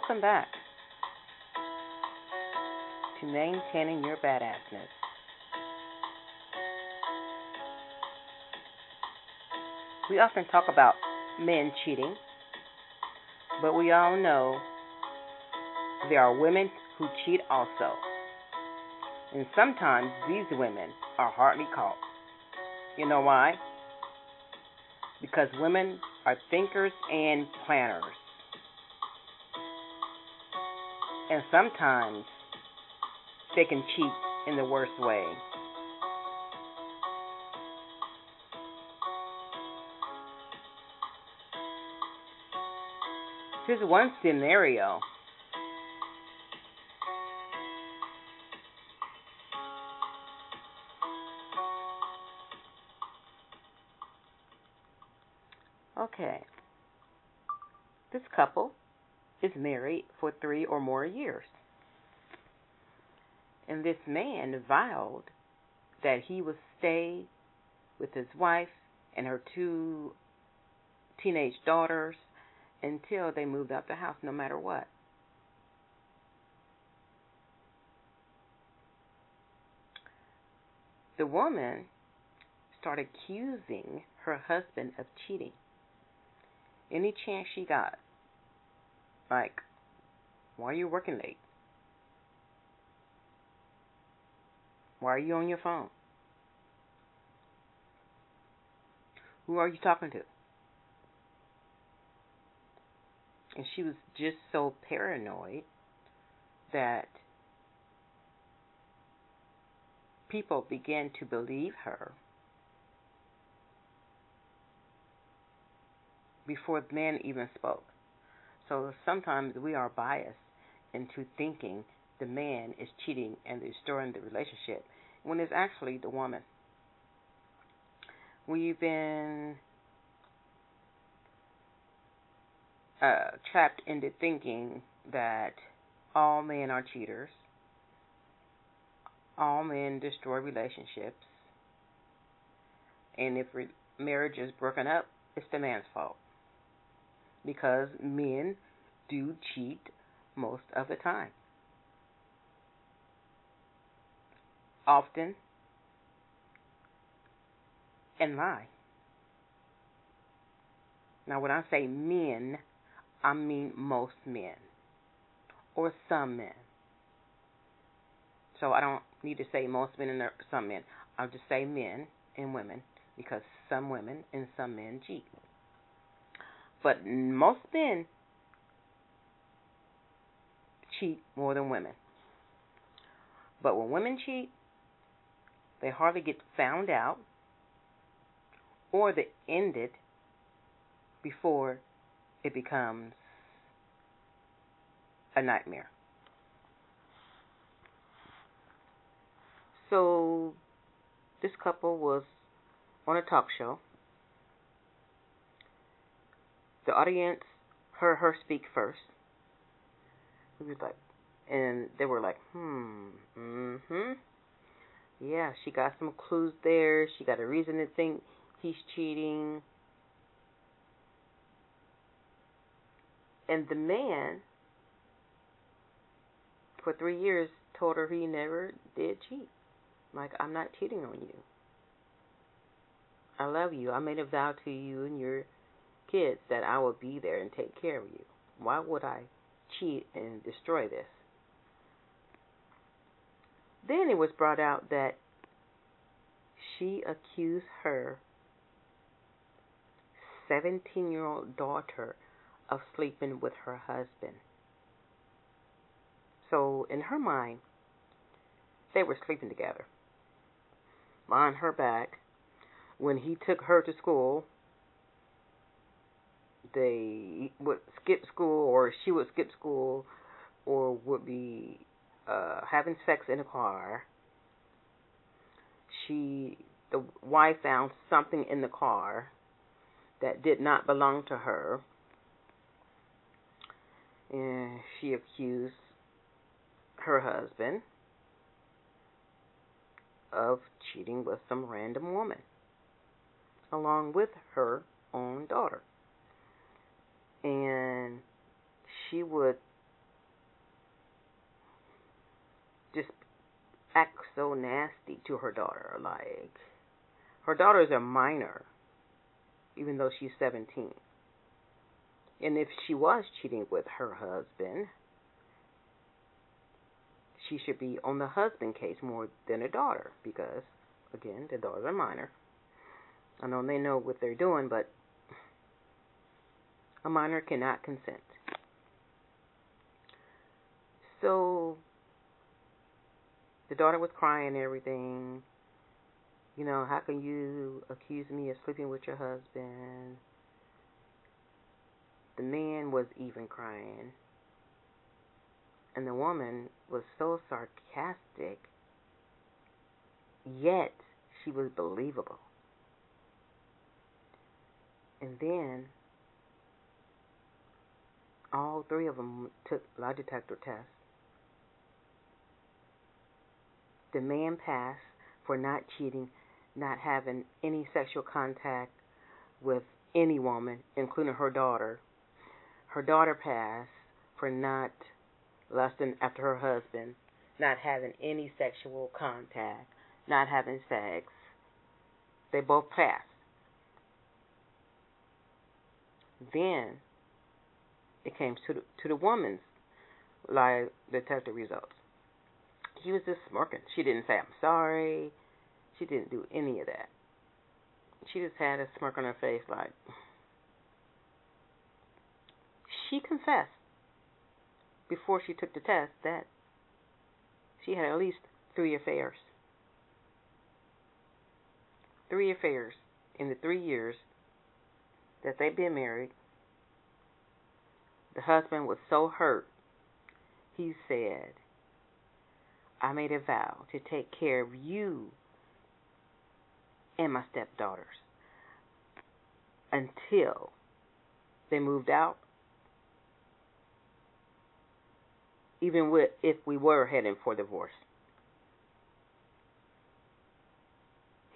Welcome back to maintaining your badassness. We often talk about men cheating, but we all know there are women who cheat also. And sometimes these women are hardly caught. You know why? Because women are thinkers and planners. And sometimes they can cheat in the worst way. Here's one scenario. Okay. This couple is married for three or more years. And this man vowed that he would stay with his wife and her two teenage daughters until they moved out the house, no matter what. The woman started accusing her husband of cheating. Any chance she got. Like, why are you working late? Why are you on your phone? Who are you talking to? And she was just so paranoid that people began to believe her before the man even spoke. So sometimes we are biased into thinking the man is cheating and destroying the relationship when it's actually the woman. We've been uh, trapped into thinking that all men are cheaters, all men destroy relationships, and if re- marriage is broken up, it's the man's fault because men do cheat most of the time. Often and lie. Now, when I say men, I mean most men or some men. So I don't need to say most men and some men. I'll just say men and women because some women and some men cheat. But most men cheat more than women. But when women cheat, they hardly get found out or they end it before it becomes a nightmare. So this couple was on a talk show the audience heard her speak first. He was like, and they were like, hmm, mm-hmm. Yeah, she got some clues there. She got a reason to think he's cheating. And the man, for three years, told her he never did cheat. Like, I'm not cheating on you. I love you. I made a vow to you and your kids that I will be there and take care of you. Why would I cheat and destroy this? Then it was brought out that she accused her 17 year old daughter of sleeping with her husband. So, in her mind, they were sleeping together. On her back, when he took her to school, they would skip school or she would skip school or would be uh having sex in a car. She the wife found something in the car that did not belong to her. And she accused her husband of cheating with some random woman along with her own daughter and she would just act so nasty to her daughter. Like, her daughter is a minor, even though she's 17. And if she was cheating with her husband, she should be on the husband case more than a daughter because, again, the daughter's a minor. I know they know what they're doing, but a minor cannot consent. So the daughter was crying and everything. You know, how can you accuse me of sleeping with your husband? The man was even crying. And the woman was so sarcastic, yet she was believable. And then all three of them took lie detector tests. The man passed for not cheating, not having any sexual contact with any woman, including her daughter. Her daughter passed for not lusting after her husband, not having any sexual contact, not having sex. They both passed. Then it came to the, to the woman's lie detector results. He was just smirking. She didn't say, I'm sorry. She didn't do any of that. She just had a smirk on her face like, she confessed before she took the test that she had at least three affairs. Three affairs in the three years that they've been married. The husband was so hurt, he said, I made a vow to take care of you and my stepdaughters until they moved out even with, if we were heading for divorce.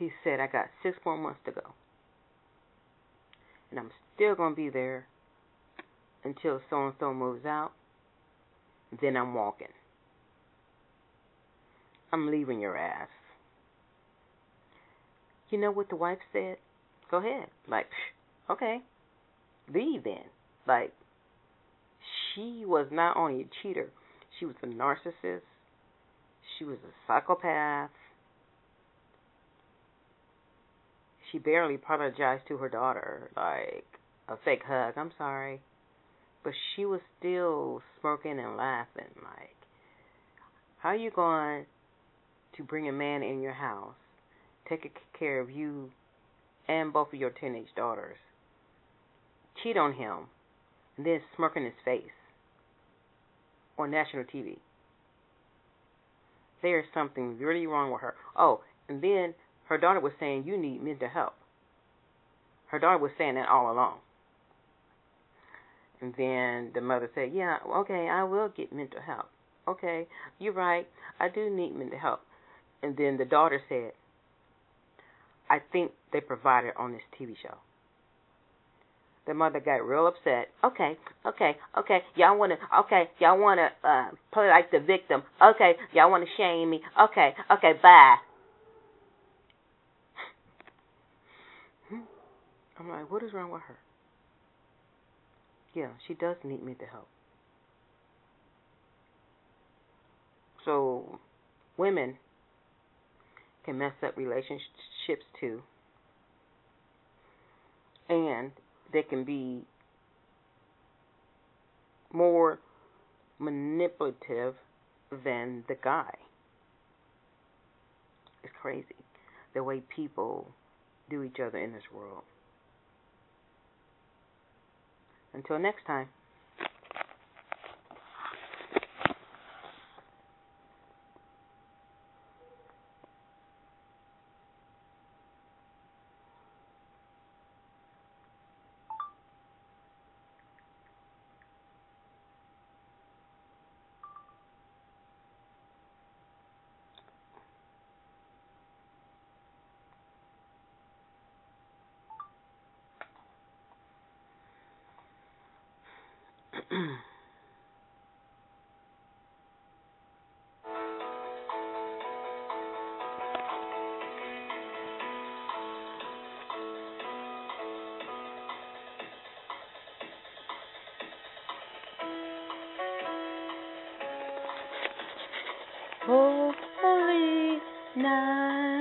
He said, I got six more months to go. And I'm still going to be there until so and so moves out. Then I'm walking. I'm leaving your ass. You know what the wife said? Go ahead. Like, okay. Leave then. Like, she was not only a cheater, she was a narcissist. She was a psychopath. She barely apologized to her daughter, like a fake hug. I'm sorry. But she was still smirking and laughing. Like, how are you going to bring a man in your house, take care of you and both of your teenage daughters, cheat on him, and then smirk in his face? on national TV. There's something really wrong with her. Oh, and then her daughter was saying, You need mental help. Her daughter was saying that all along. And then the mother said, Yeah, okay, I will get mental help. Okay, you're right. I do need mental help. And then the daughter said, I think they provided on this TV show. The mother got real upset. Okay, okay, okay. Y'all wanna, okay, y'all wanna uh, play like the victim. Okay, y'all wanna shame me. Okay, okay, bye. I'm like, what is wrong with her? Yeah, she does need me to help. So, women can mess up relationships too. And they can be more manipulative than the guy. It's crazy the way people do each other in this world. Until next time. Holy night.